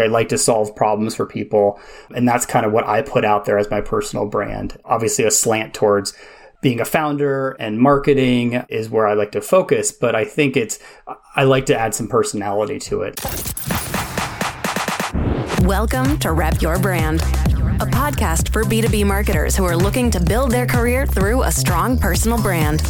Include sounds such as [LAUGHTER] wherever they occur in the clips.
I like to solve problems for people. And that's kind of what I put out there as my personal brand. Obviously, a slant towards being a founder and marketing is where I like to focus, but I think it's, I like to add some personality to it. Welcome to Rep Your Brand, a podcast for B2B marketers who are looking to build their career through a strong personal brand.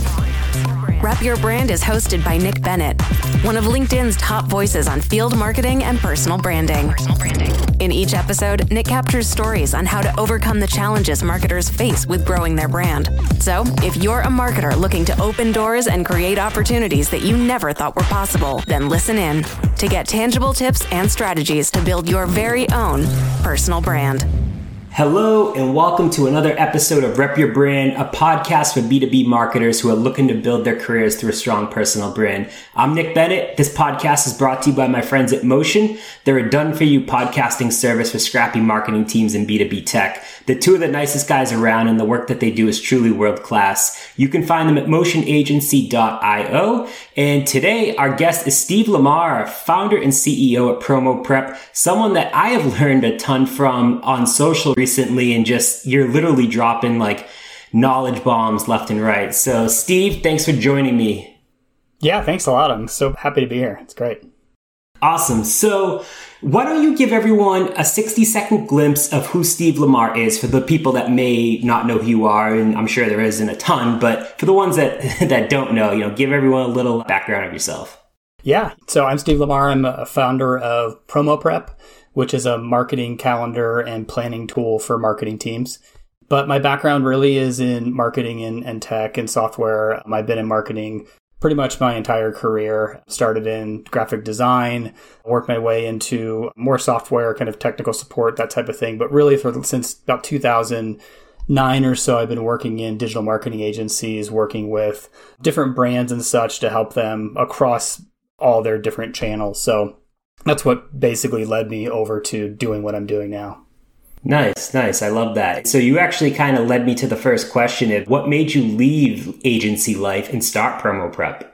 Rep Your Brand is hosted by Nick Bennett, one of LinkedIn's top voices on field marketing and personal branding. Personal branding. In each episode, Nick captures stories on how to overcome the challenges marketers face with growing their brand. So, if you're a marketer looking to open doors and create opportunities that you never thought were possible, then listen in to get tangible tips and strategies to build your very own personal brand. Hello, and welcome to another episode of Rep Your Brand, a podcast for B2B marketers who are looking to build their careers through a strong personal brand. I'm Nick Bennett. This podcast is brought to you by my friends at Motion. They're a done for you podcasting service for scrappy marketing teams in B2B tech. The two of the nicest guys around, and the work that they do is truly world class. You can find them at motionagency.io. And today, our guest is Steve Lamar, founder and CEO at Promo Prep, someone that I have [LAUGHS] learned a ton from on social recently and just you're literally dropping like knowledge bombs left and right. So, Steve, thanks for joining me. Yeah, thanks a lot. I'm so happy to be here. It's great. Awesome. So, why don't you give everyone a 60 second glimpse of who Steve Lamar is for the people that may not know who you are? And I'm sure there isn't a ton, but for the ones that, [LAUGHS] that don't know, you know, give everyone a little background of yourself. Yeah. So, I'm Steve Lamar. I'm a founder of Promo Prep which is a marketing calendar and planning tool for marketing teams. But my background really is in marketing and, and tech and software. Um, I've been in marketing pretty much my entire career. Started in graphic design, worked my way into more software, kind of technical support, that type of thing. But really, for since about 2009 or so, I've been working in digital marketing agencies, working with different brands and such to help them across all their different channels. So that's what basically led me over to doing what I'm doing now. Nice, nice. I love that. So you actually kind of led me to the first question of what made you leave agency life and start promo prep?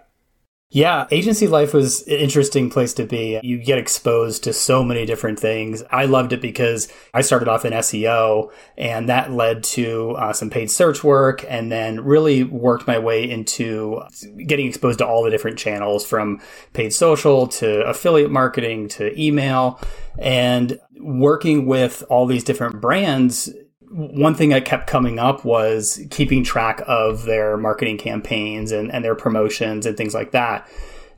Yeah, agency life was an interesting place to be. You get exposed to so many different things. I loved it because I started off in SEO and that led to uh, some paid search work and then really worked my way into getting exposed to all the different channels from paid social to affiliate marketing to email and working with all these different brands one thing that kept coming up was keeping track of their marketing campaigns and, and their promotions and things like that.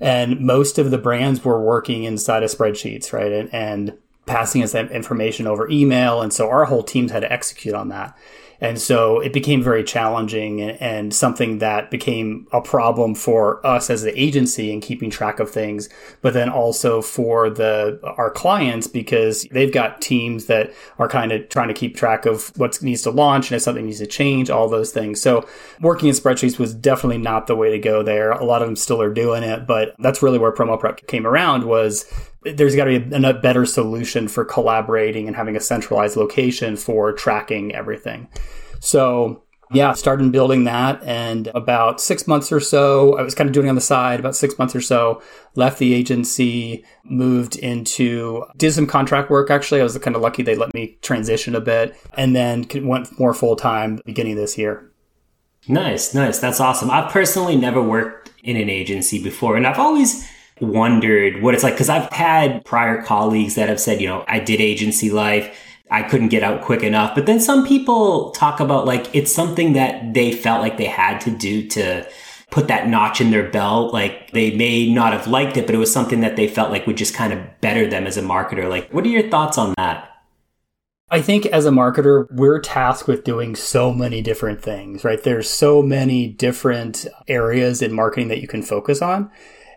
And most of the brands were working inside of spreadsheets, right? And, and passing us that information over email. And so our whole teams had to execute on that. And so it became very challenging and, something that became a problem for us as the agency in keeping track of things, but then also for the our clients because they've got teams that are kind of trying to keep track of what needs to launch and if something needs to change, all those things. So working in spreadsheets was definitely not the way to go there. A lot of them still are doing it, but that's really where promo prep came around was there's got to be a better solution for collaborating and having a centralized location for tracking everything. So yeah, started building that. And about six months or so, I was kind of doing on the side, about six months or so, left the agency, moved into, did some contract work. Actually, I was kind of lucky they let me transition a bit and then went more full time beginning this year. Nice, nice. That's awesome. I've personally never worked in an agency before and I've always wondered what it's like because I've had prior colleagues that have said, you know, I did agency life. I couldn't get out quick enough. But then some people talk about like it's something that they felt like they had to do to put that notch in their belt. Like they may not have liked it, but it was something that they felt like would just kind of better them as a marketer. Like, what are your thoughts on that? I think as a marketer, we're tasked with doing so many different things, right? There's so many different areas in marketing that you can focus on.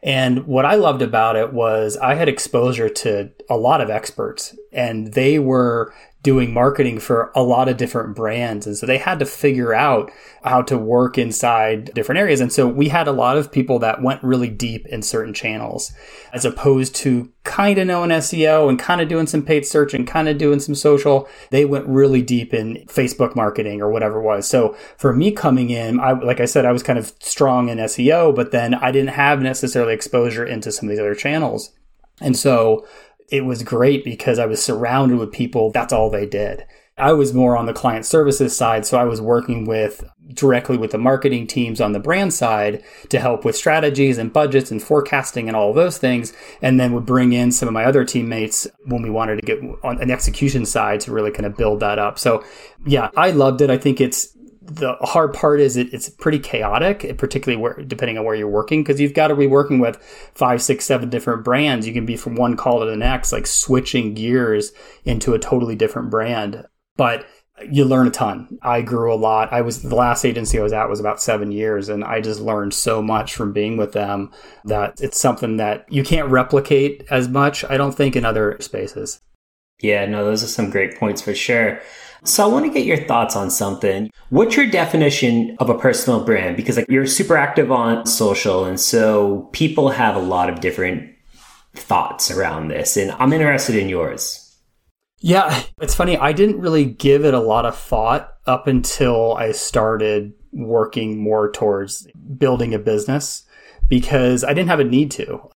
And what I loved about it was I had exposure to a lot of experts and they were doing marketing for a lot of different brands. And so they had to figure out how to work inside different areas. And so we had a lot of people that went really deep in certain channels as opposed to kind of knowing SEO and kind of doing some paid search and kind of doing some social. They went really deep in Facebook marketing or whatever it was. So for me coming in, I, like I said, I was kind of strong in SEO, but then I didn't have necessarily exposure into some of these other channels. And so it was great because I was surrounded with people. That's all they did. I was more on the client services side. So I was working with directly with the marketing teams on the brand side to help with strategies and budgets and forecasting and all those things. And then would bring in some of my other teammates when we wanted to get on an execution side to really kind of build that up. So yeah, I loved it. I think it's the hard part is it, it's pretty chaotic, particularly where, depending on where you're working, because you've got to be working with five, six, seven different brands. You can be from one call to the next, like switching gears into a totally different brand but you learn a ton. I grew a lot. I was the last agency I was at was about seven years, and I just learned so much from being with them that it's something that you can't replicate as much, I don't think, in other spaces. Yeah, no, those are some great points for sure. So I want to get your thoughts on something. What's your definition of a personal brand? Because like you're super active on social, and so people have a lot of different thoughts around this, and I'm interested in yours. Yeah, it's funny. I didn't really give it a lot of thought up until I started working more towards building a business because I didn't have a need to.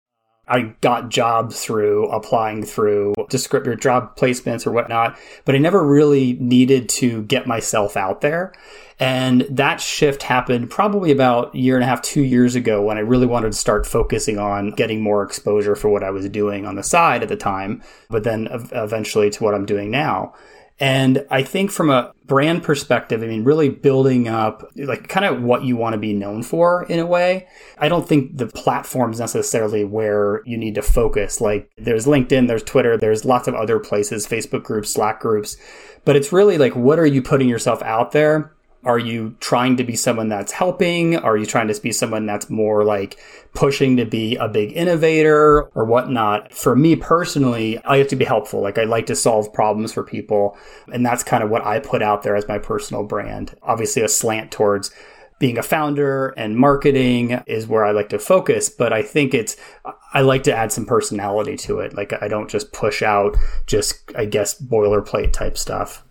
I got jobs through applying through descriptor job placements or whatnot, but I never really needed to get myself out there. And that shift happened probably about a year and a half, two years ago when I really wanted to start focusing on getting more exposure for what I was doing on the side at the time, but then eventually to what I'm doing now. And I think from a brand perspective, I mean, really building up like kind of what you want to be known for in a way. I don't think the platform's necessarily where you need to focus. Like there's LinkedIn, there's Twitter, there's lots of other places, Facebook groups, Slack groups, but it's really like, what are you putting yourself out there? Are you trying to be someone that's helping? Are you trying to be someone that's more like pushing to be a big innovator or whatnot? For me personally, I have to be helpful. Like I like to solve problems for people. And that's kind of what I put out there as my personal brand. Obviously, a slant towards being a founder and marketing is where I like to focus, but I think it's, I like to add some personality to it. Like I don't just push out just, I guess, boilerplate type stuff.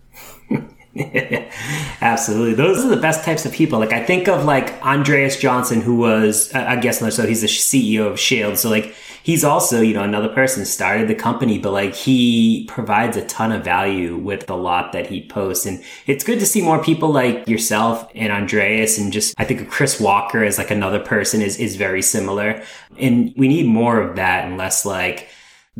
[LAUGHS] [LAUGHS] Absolutely. Those are the best types of people. Like I think of like Andreas Johnson, who was, uh, I guess, so he's the CEO of Shield. So like he's also, you know, another person started the company, but like he provides a ton of value with the lot that he posts. And it's good to see more people like yourself and Andreas and just, I think of Chris Walker as like another person is, is very similar. And we need more of that and less like,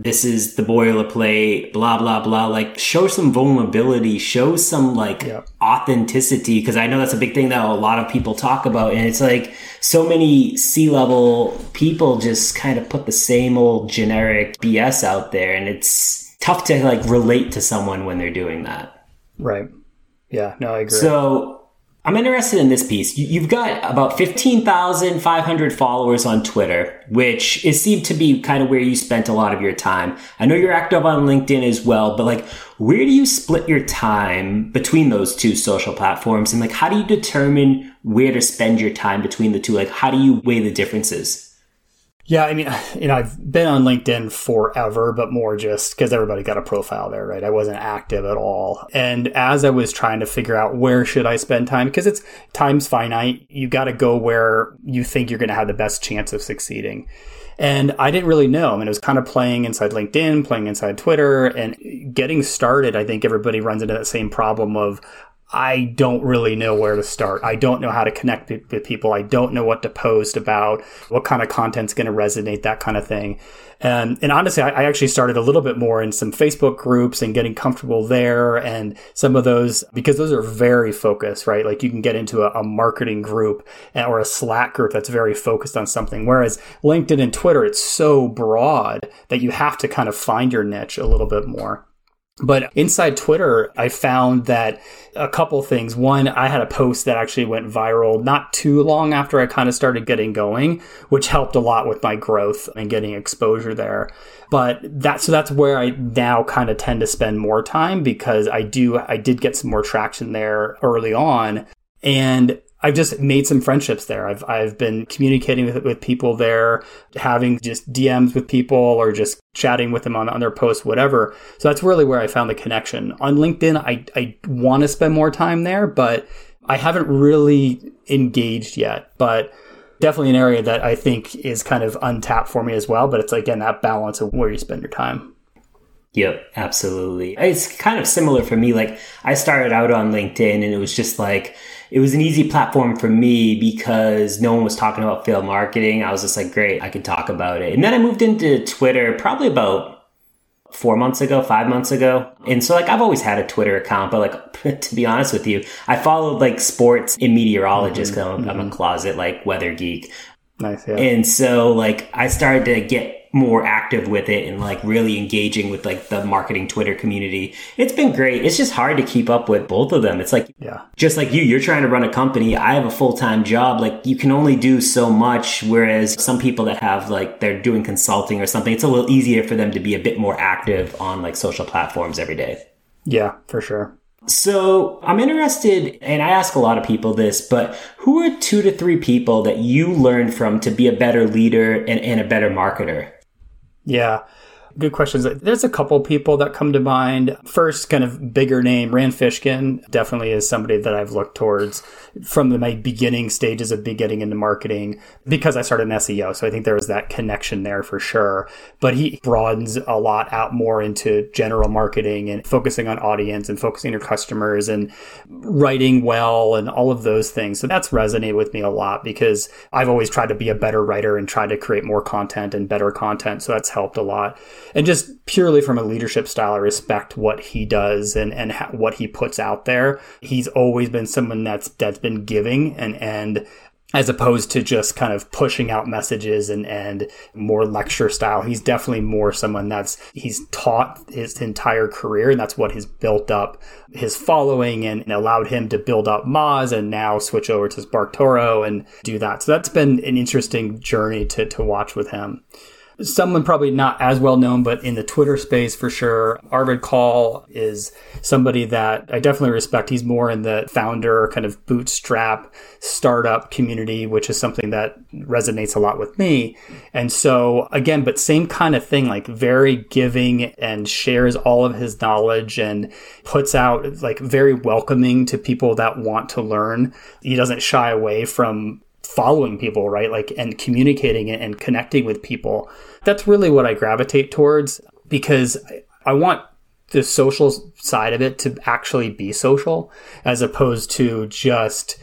this is the boilerplate, blah, blah, blah. Like, show some vulnerability, show some like authenticity. Cause I know that's a big thing that a lot of people talk about. And it's like so many C level people just kind of put the same old generic BS out there. And it's tough to like relate to someone when they're doing that. Right. Yeah. No, I agree. So, I'm interested in this piece. You've got about 15,500 followers on Twitter, which is seemed to be kind of where you spent a lot of your time. I know you're active on LinkedIn as well, but like, where do you split your time between those two social platforms? And like, how do you determine where to spend your time between the two? Like, how do you weigh the differences? Yeah, I mean, [SIGHS] you know, I've been on LinkedIn forever, but more just because everybody got a profile there, right? I wasn't active at all. And as I was trying to figure out where should I spend time, because it's time's finite, you got to go where you think you're going to have the best chance of succeeding. And I didn't really know. I mean, it was kind of playing inside LinkedIn, playing inside Twitter, and getting started. I think everybody runs into that same problem of, I don't really know where to start. I don't know how to connect with people. I don't know what to post about, what kind of content's going to resonate, that kind of thing. And, and honestly, I, I, actually started a little bit more in some Facebook groups and getting comfortable there and some of those, because those are very focused, right? Like you can get into a, a marketing group or a Slack group that's very focused on something. Whereas LinkedIn and Twitter, it's so broad that you have to kind of find your niche a little bit more. But inside Twitter, I found that a couple things. One, I had a post that actually went viral not too long after I kind of started getting going, which helped a lot with my growth and getting exposure there. But that, so that's where I now kind of tend to spend more time because I do, I did get some more traction there early on. And I've just made some friendships there. I've I've been communicating with with people there, having just DMs with people or just chatting with them on, on their posts, whatever. So that's really where I found the connection. On LinkedIn, I I want to spend more time there, but I haven't really engaged yet. But definitely an area that I think is kind of untapped for me as well. But it's again that balance of where you spend your time. Yep, absolutely. It's kind of similar for me. Like I started out on LinkedIn and it was just like, it was an easy platform for me because no one was talking about field marketing. I was just like, great, I can talk about it. And then I moved into Twitter probably about four months ago, five months ago. And so like I've always had a Twitter account, but like [LAUGHS] to be honest with you, I followed like sports and meteorologists because mm-hmm. I'm, I'm, a mm-hmm. closet like weather geek. Nice. Yeah. And so like I started to get more active with it and like really engaging with like the marketing Twitter community. It's been great. It's just hard to keep up with both of them. It's like, yeah, just like you, you're trying to run a company. I have a full time job. Like you can only do so much. Whereas some people that have like, they're doing consulting or something, it's a little easier for them to be a bit more active on like social platforms every day. Yeah, for sure. So I'm interested, and I ask a lot of people this, but who are two to three people that you learned from to be a better leader and, and a better marketer? Yeah. Good questions. There's a couple people that come to mind. First, kind of bigger name, Rand Fishkin definitely is somebody that I've looked towards from the, my beginning stages of getting into marketing because I started in SEO. So I think there was that connection there for sure. But he broadens a lot out more into general marketing and focusing on audience and focusing on your customers and writing well and all of those things. So that's resonated with me a lot because I've always tried to be a better writer and try to create more content and better content. So that's helped a lot and just purely from a leadership style, I respect what he does and and ha- what he puts out there. He's always been someone that's that's been giving and and as opposed to just kind of pushing out messages and, and more lecture style. He's definitely more someone that's, he's taught his entire career and that's what has built up his following and allowed him to build up Moz and now switch over to SparkToro and do that. So that's been an interesting journey to, to watch with him someone probably not as well known, but in the Twitter space for sure. Arvid Kahl is somebody that I definitely respect. He's more in the founder kind of bootstrap startup community, which is something that resonates a lot with me. And so again, but same kind of thing, like very giving and shares all of his knowledge and puts out like very welcoming to people that want to learn. He doesn't shy away from following people, right? Like, and communicating and connecting with people. That's really what I gravitate towards because I want the social side of it to actually be social as opposed to just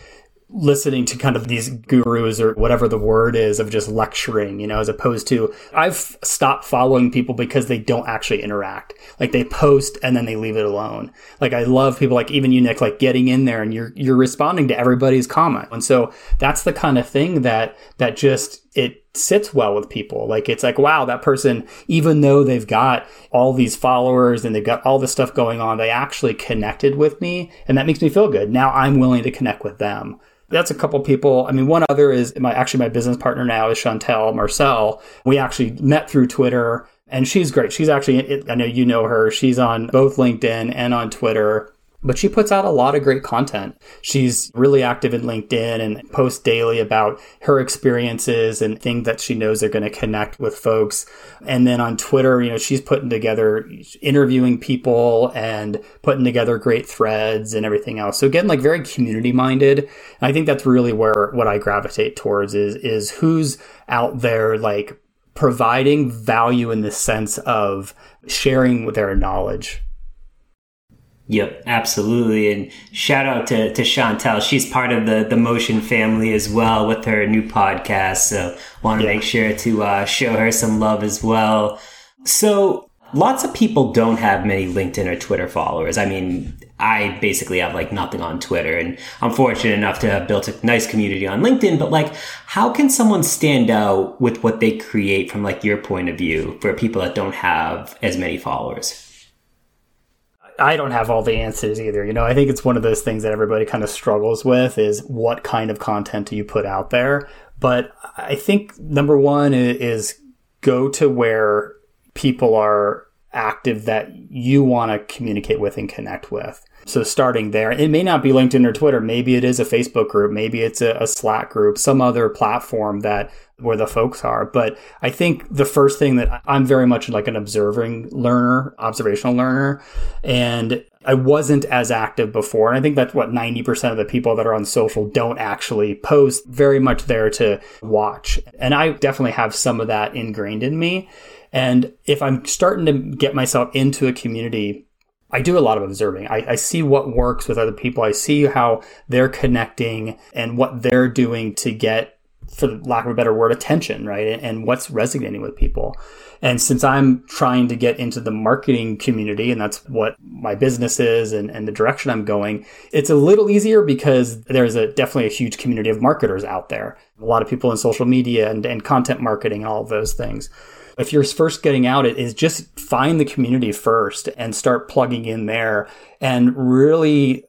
listening to kind of these gurus or whatever the word is of just lecturing, you know, as opposed to I've stopped following people because they don't actually interact. Like they post and then they leave it alone. Like I love people like even you, Nick, like getting in there and you're you're responding to everybody's comment. And so that's the kind of thing that that just it sits well with people. Like it's like, wow, that person, even though they've got all these followers and they've got all this stuff going on, they actually connected with me. And that makes me feel good. Now I'm willing to connect with them. That's a couple people. I mean, one other is my actually my business partner now is Chantel Marcel. We actually met through Twitter and she's great. She's actually, I know you know her. She's on both LinkedIn and on Twitter but she puts out a lot of great content. She's really active in LinkedIn and posts daily about her experiences and things that she knows are going to connect with folks. And then on Twitter, you know, she's putting together interviewing people and putting together great threads and everything else. So again, like very community minded. I think that's really where what I gravitate towards is is who's out there like providing value in the sense of sharing their knowledge Yep, absolutely. And shout out to, to Chantel. She's part of the, the Motion family as well with her new podcast. So want to yeah. make sure to uh, show her some love as well. So lots of people don't have many LinkedIn or Twitter followers. I mean, I basically have like nothing on Twitter and I'm fortunate enough to have built a nice community on LinkedIn. But like, how can someone stand out with what they create from like your point of view for people that don't have as many followers? I don't have all the answers either. You know, I think it's one of those things that everybody kind of struggles with is what kind of content do you put out there? But I think number one is go to where people are active that you want to communicate with and connect with. So starting there, it may not be LinkedIn or Twitter. Maybe it is a Facebook group. Maybe it's a, a, Slack group, some other platform that where the folks are. But I think the first thing that I'm very much like an observing learner, observational learner. And I wasn't as active before. And I think that's what 90% of the people that are on social don't actually post very much there to watch. And I definitely have some of that ingrained in me. And if I'm starting to get myself into a community, I do a lot of observing. I, I, see what works with other people. I see how they're connecting and what they're doing to get, for lack of a better word, attention, right? And, what's resonating with people. And since I'm trying to get into the marketing community, and that's what my business is and, and the direction I'm going, it's a little easier because there's a definitely a huge community of marketers out there. A lot of people in social media and, and content marketing, all of those things if you're first getting out, it is just find the community first and start plugging in there and really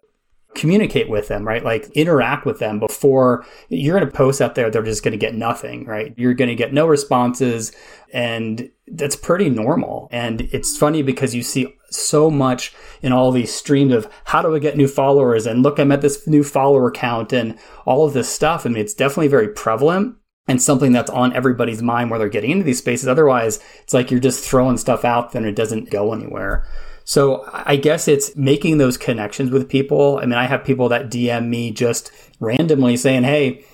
communicate with them, right? Like interact with them before you're going to post out there. They're just going to get nothing, right? You're going to get no responses and that's pretty normal. And it's funny because you see so much in all these streams of how do I get new followers and look, I'm at this new follower count and all of this stuff. I mean, it's definitely very prevalent and something that's on everybody's mind where they're getting into these spaces. Otherwise, it's like you're just throwing stuff out and it doesn't go anywhere. So I guess it's making those connections with people. I mean, I have people that DM me just randomly saying, Hey,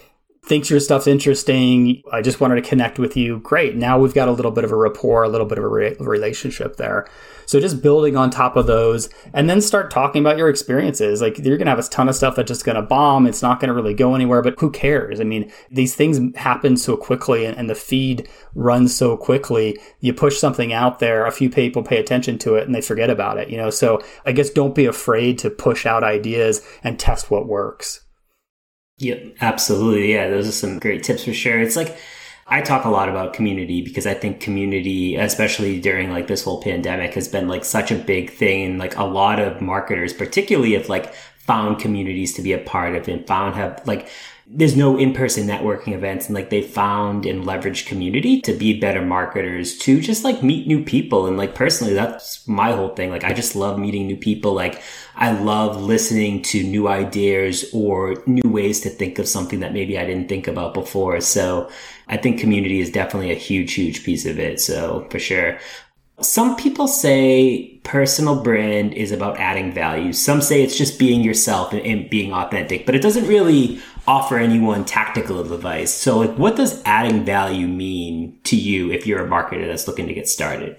thinks your stuff's interesting. I just wanted to connect with you. Great. Now we've got a little bit of a rapport, a little bit of a re- relationship there. So just building on top of those and then start talking about your experiences. Like you're going to have a ton of stuff that's just going to bomb. It's not going to really go anywhere, but who cares? I mean, these things happen so quickly and, and the feed runs so quickly. You push something out there, a few people pay attention to it and they forget about it, you know? So I guess don't be afraid to push out ideas and test what works. Yep, absolutely. Yeah, those are some great tips for sure. It's like I talk a lot about community because I think community, especially during like this whole pandemic, has been like such a big thing. And like a lot of marketers, particularly if like found communities to be a part of and found have like there's no in-person networking events and like they found and leveraged community to be better marketers to just like meet new people. And like personally that's my whole thing. Like i just love meeting new people. Like i love listening to new ideas or new ways to think of something that maybe i didn't think about before. So i think community is definitely a huge huge piece of it. So for sure. Some people say personal brand is about adding value. Some say it's just being yourself and, and, being authentic, but it doesn't really offer anyone tactical advice. So, like, what does adding value mean to you if you're a marketer that's looking to get started?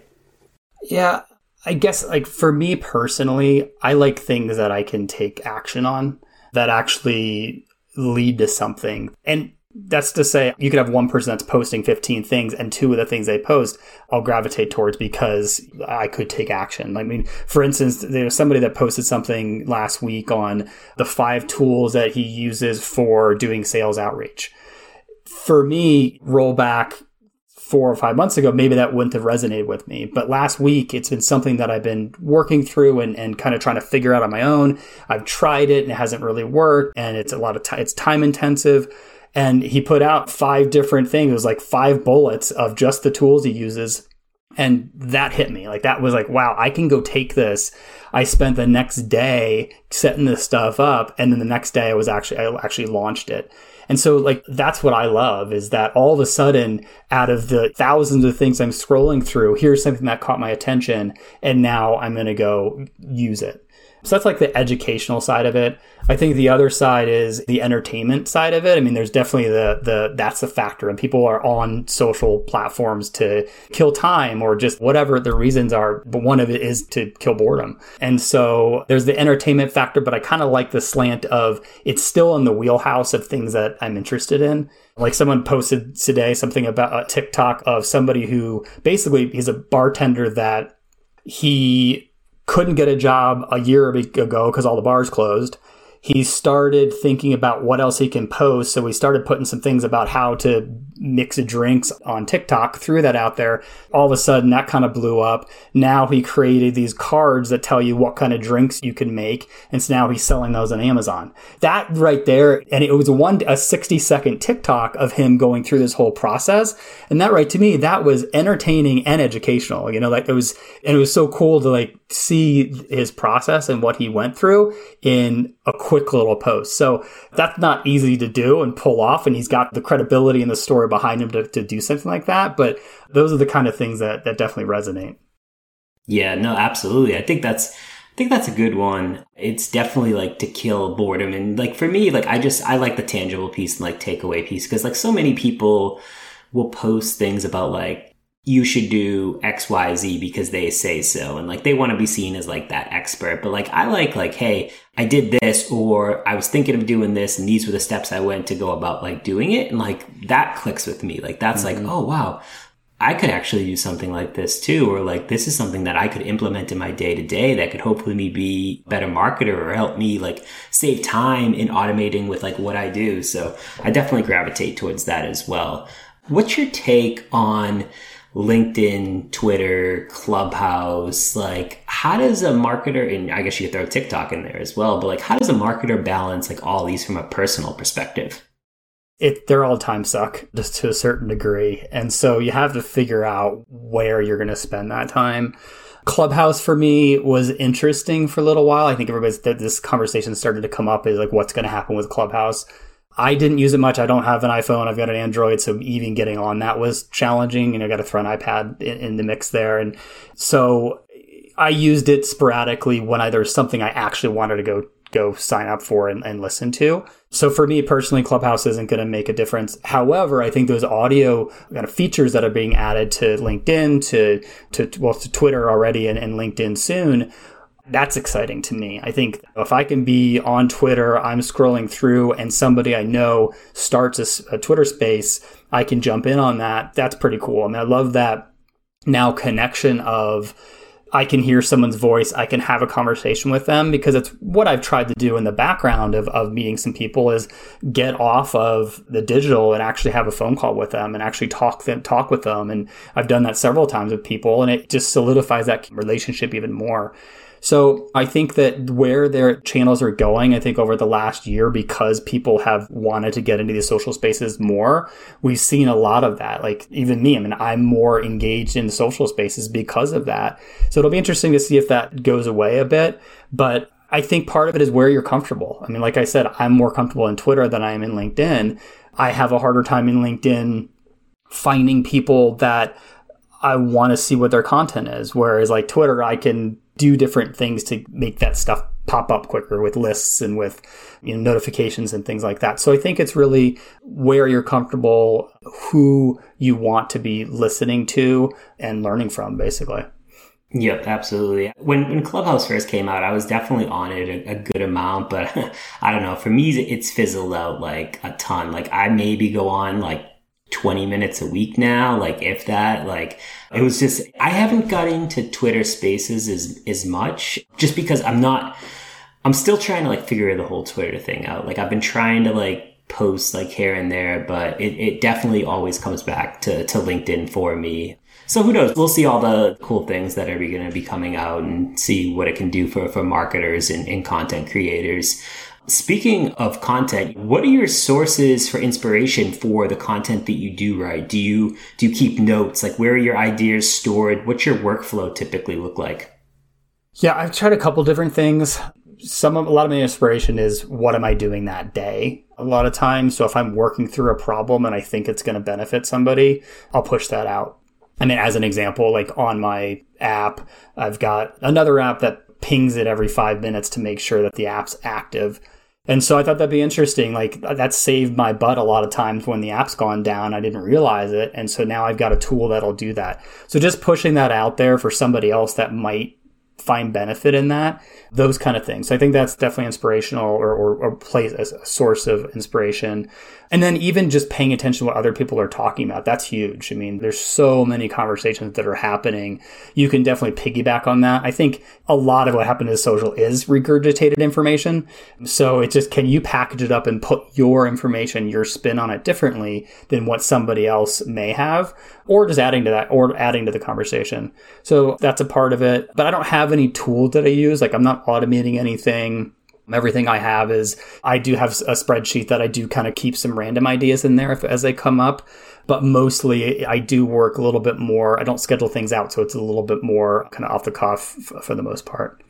Yeah, I guess, like, for me personally, I like things that I can take action on that actually lead to something. And that's to say you could have one person that's posting 15 things and two of the things they post I'll gravitate towards because I could take action. I mean, for instance, there was somebody that posted something last week on the five tools that he uses for doing sales outreach. For me, roll back four or five months ago, maybe that wouldn't have resonated with me. But last week, it's been something that I've been working through and, and kind of trying to figure out on my own. I've tried it and it hasn't really worked and it's a lot of time, it's time intensive and he put out five different things. It was like five bullets of just the tools he uses. And that hit me. Like that was like, wow, I can go take this. I spent the next day setting this stuff up. And then the next day I was actually, I actually launched it. And so like, that's what I love is that all of a sudden out of the thousands of things I'm scrolling through, here's something that caught my attention. And now I'm going to go use it. So that's like the educational side of it. I think the other side is the entertainment side of it. I mean, there's definitely the the that's the factor, and people are on social platforms to kill time or just whatever the reasons are. But one of it is to kill boredom, and so there's the entertainment factor. But I kind of like the slant of it's still in the wheelhouse of things that I'm interested in. Like someone posted today something about a TikTok of somebody who basically he's a bartender that he couldn't get a job a year ago because all the bars closed he started thinking about what else he can post. So he started putting some things about how to mix drinks on TikTok, threw that out there. All of a sudden that kind of blew up. Now he created these cards that tell you what kind of drinks you can make. And so now he's selling those on Amazon. That right there. And it was one, a 60 second TikTok of him going through this whole process. And that right to me, that was entertaining and educational. You know, like it was, and it was so cool to like see his process and what he went through in a quick little post. So that's not easy to do and pull off. And he's got the credibility and the story behind him to, to do something like that. But those are the kind of things that, that definitely resonate. Yeah, no, absolutely. I think that's, I think that's a good one. It's definitely like to kill boredom. And like for me, like I just, I like the tangible piece and like takeaway piece because like so many people will post things about like you should do XYZ because they say so. And like they want to be seen as like that expert. But like I like like, hey, I did this or I was thinking of doing this and these were the steps I went to go about like doing it. And like that clicks with me. Like that's mm-hmm. like, oh wow, I could actually do something like this too. Or like this is something that I could implement in my day to day that could hopefully me be better marketer or help me like save time in automating with like what I do. So I definitely gravitate towards that as well. What's your take on LinkedIn, Twitter, Clubhouse. Like, how does a marketer, and I guess you could throw TikTok in there as well, but like, how does a marketer balance like all these from a personal perspective? It, they're all time suck just to a certain degree. And so you have to figure out where you're going to spend that time. Clubhouse for me was interesting for a little while. I think everybody's this conversation started to come up is like what's going to happen with Clubhouse. I didn't use it much. I don't have an iPhone. I've got an Android, so even getting on that was challenging. And I got to throw an iPad in, in, the mix there, and so I used it sporadically when I, there was something I actually wanted to go go sign up for and, and listen to. So for me personally, Clubhouse isn't going to make a difference. However, I think those audio kind of features that are being added to LinkedIn, to to well to Twitter already, and, and LinkedIn soon that's exciting to me. I think if I can be on Twitter, I'm scrolling through and somebody I know starts a, a, Twitter space, I can jump in on that. That's pretty cool. I mean, I love that now connection of I can hear someone's voice, I can have a conversation with them because it's what I've tried to do in the background of, of meeting some people is get off of the digital and actually have a phone call with them and actually talk them, talk with them. And I've done that several times with people and it just solidifies that relationship even more. So I think that where their channels are going, I think over the last year, because people have wanted to get into these social spaces more, we've seen a lot of that. Like even me, I mean, I'm more engaged in social spaces because of that. So it'll be interesting to see if that goes away a bit. But I think part of it is where you're comfortable. I mean, like I said, I'm more comfortable in Twitter than I am in LinkedIn. I have a harder time in LinkedIn finding people that I want to see what their content is. Whereas like Twitter, I can do different things to make that stuff pop up quicker with lists and with you know, notifications and things like that. So I think it's really where you're comfortable, who you want to be listening to and learning from, basically. Yep, absolutely. When when Clubhouse first came out, I was definitely on it a, a, good amount, but [LAUGHS] I don't know. For me, it's fizzled out like a ton. Like I maybe go on like 20 minutes a week now, like if that, like it was just, I haven't got into Twitter spaces as, as much just because I'm not, I'm still trying to like figure the whole Twitter thing out. Like I've been trying to like post like here and there, but it, it definitely always comes back to, to LinkedIn for me. So who knows? We'll see all the cool things that are going to be coming out and see what it can do for, for marketers and, and content creators. Speaking of content, what are your sources for inspiration for the content that you do write? Do you do you keep notes? Like where are your ideas stored? What's your workflow typically look like? Yeah, I've tried a couple different things. Some of, a lot of my inspiration is what am I doing that day? A lot of times, so if I'm working through a problem and I think it's going to benefit somebody, I'll push that out. I mean, as an example, like on my app, I've got another app that pings it every five minutes to make sure that the app's active. And so I thought that'd be interesting. Like that saved my butt a lot of times when the app's gone down. I didn't realize it. And so now I've got a tool that'll do that. So just pushing that out there for somebody else that might find benefit in that, those kind of things. So I think that's definitely inspirational or, or, or as a source of inspiration. And then even just paying attention to what other people are talking about, that's huge. I mean, there's so many conversations that are happening. You can definitely piggyback on that. I think a lot of what happened in social is regurgitated information. So it's just, can you package it up and put your information, your spin on it differently than what somebody else may have? Or just adding to that or adding to the conversation. So that's a part of it. But I don't have any tools that I use. Like I'm not automating anything. Um, everything I have is I do have a spreadsheet that I do kind of keep some random ideas in there if, as they come up. But mostly I do work a little bit more. I don't schedule things out, so it's a little bit more kind of off the cuff f- for the most part.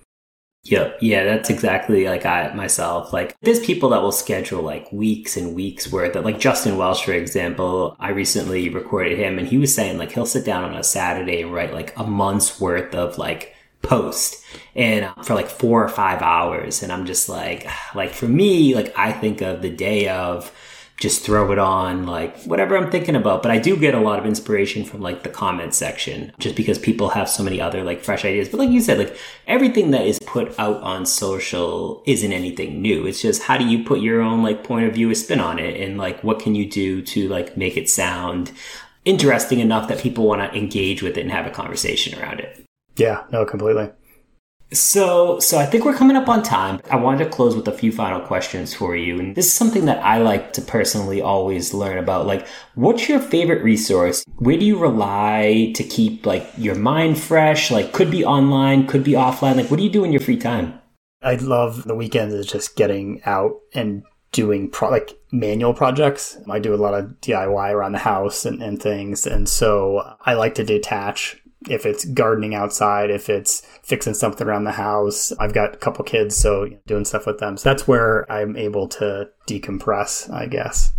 Yep. Yeah, that's exactly like I myself. Like there's people that will schedule like weeks and weeks worth of like Justin Welsh, for example. I recently recorded him and he was saying like he'll sit down on a Saturday and write like a month's worth of like post and uh, for like four or five hours and i'm just like [SIGHS] like for me like i think of the day of just throw it on like whatever I'm thinking about. But I do get a lot of inspiration from like the comment section just because people have so many other like fresh ideas. But like you said, like everything that is put out on social isn't anything new. It's just how do you put your own like point of view, a spin on it and like what can you do to like make it sound interesting enough that people want to engage with it and have a conversation around it. Yeah, no, completely. So, so I think we're coming up on time. I wanted to close with a few final questions for you. And this is something that I like to personally always learn about. Like, what's your favorite resource? Where do you rely to keep like your mind fresh? Like, could be online, could be offline. Like, what do you do in your free time? I love the weekends is just getting out and doing pro- like manual projects. I do a lot of DIY around the house and, and things. And so I like to detach if it's gardening outside, if it's fixing something around the house. I've got a couple kids, so doing stuff with them. So that's where I'm able to decompress, I guess.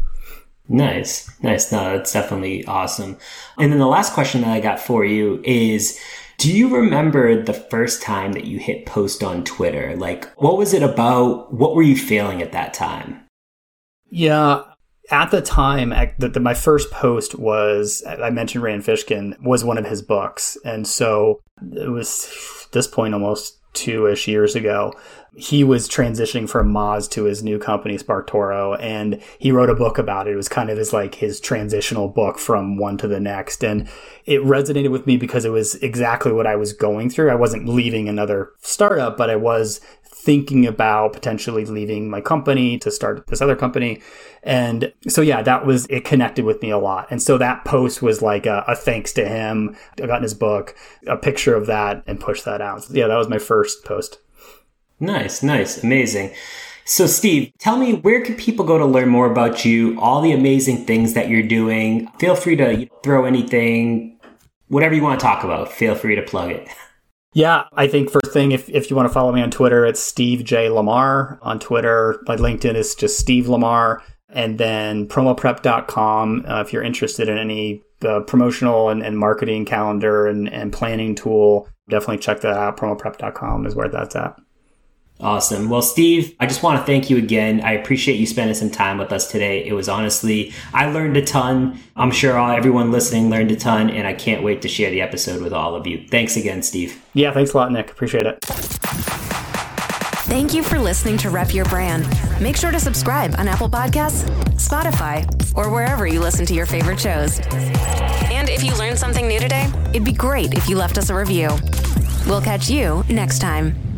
Nice. Nice. No, that's definitely awesome. And then the last question that I got for you is do you remember the first time that you hit post on Twitter? Like, what was it about? What were you feeling at that time? Yeah, at the time, the, my first post was I mentioned Rand Fishkin was one of his books, and so it was this point almost two ish years ago. He was transitioning from Moz to his new company SparkToro, and he wrote a book about it. It was kind of his like his transitional book from one to the next, and it resonated with me because it was exactly what I was going through. I wasn't leaving another startup, but I was thinking about potentially leaving my company to start this other company. And so, yeah, that was, it connected with me a lot. And so that post was like a, a thanks to him. I got in his book, a picture of that and pushed that out. So, yeah, that was my first post. Nice, nice, amazing. So, Steve, tell me where can people go to learn more about you, all the amazing things that you're doing? Feel free to throw anything, whatever you want to talk about, feel free to plug it. [LAUGHS] Yeah, I think first thing, if, if you want to follow me on Twitter, it's Steve J. Lamar on Twitter. My LinkedIn is just Steve Lamar. And then promoprep.com, uh, if you're interested in any uh, promotional and, and marketing calendar and, and planning tool, definitely check that out. Promoprep.com is where that's at. Awesome. Well, Steve, I just want to thank you again. I appreciate you spending some time with us today. It was honestly, I learned a ton. I'm sure all, everyone listening learned a ton, and I can't wait to share the episode with all of you. Thanks again, Steve. Yeah, thanks a lot, Nick. Appreciate it. Thank you for listening to Rep Your Brand. Make sure to subscribe on Apple Podcasts, Spotify, or wherever you listen to your favorite shows. And if you learned something new today, it'd be great if you left us a review. We'll catch you next time.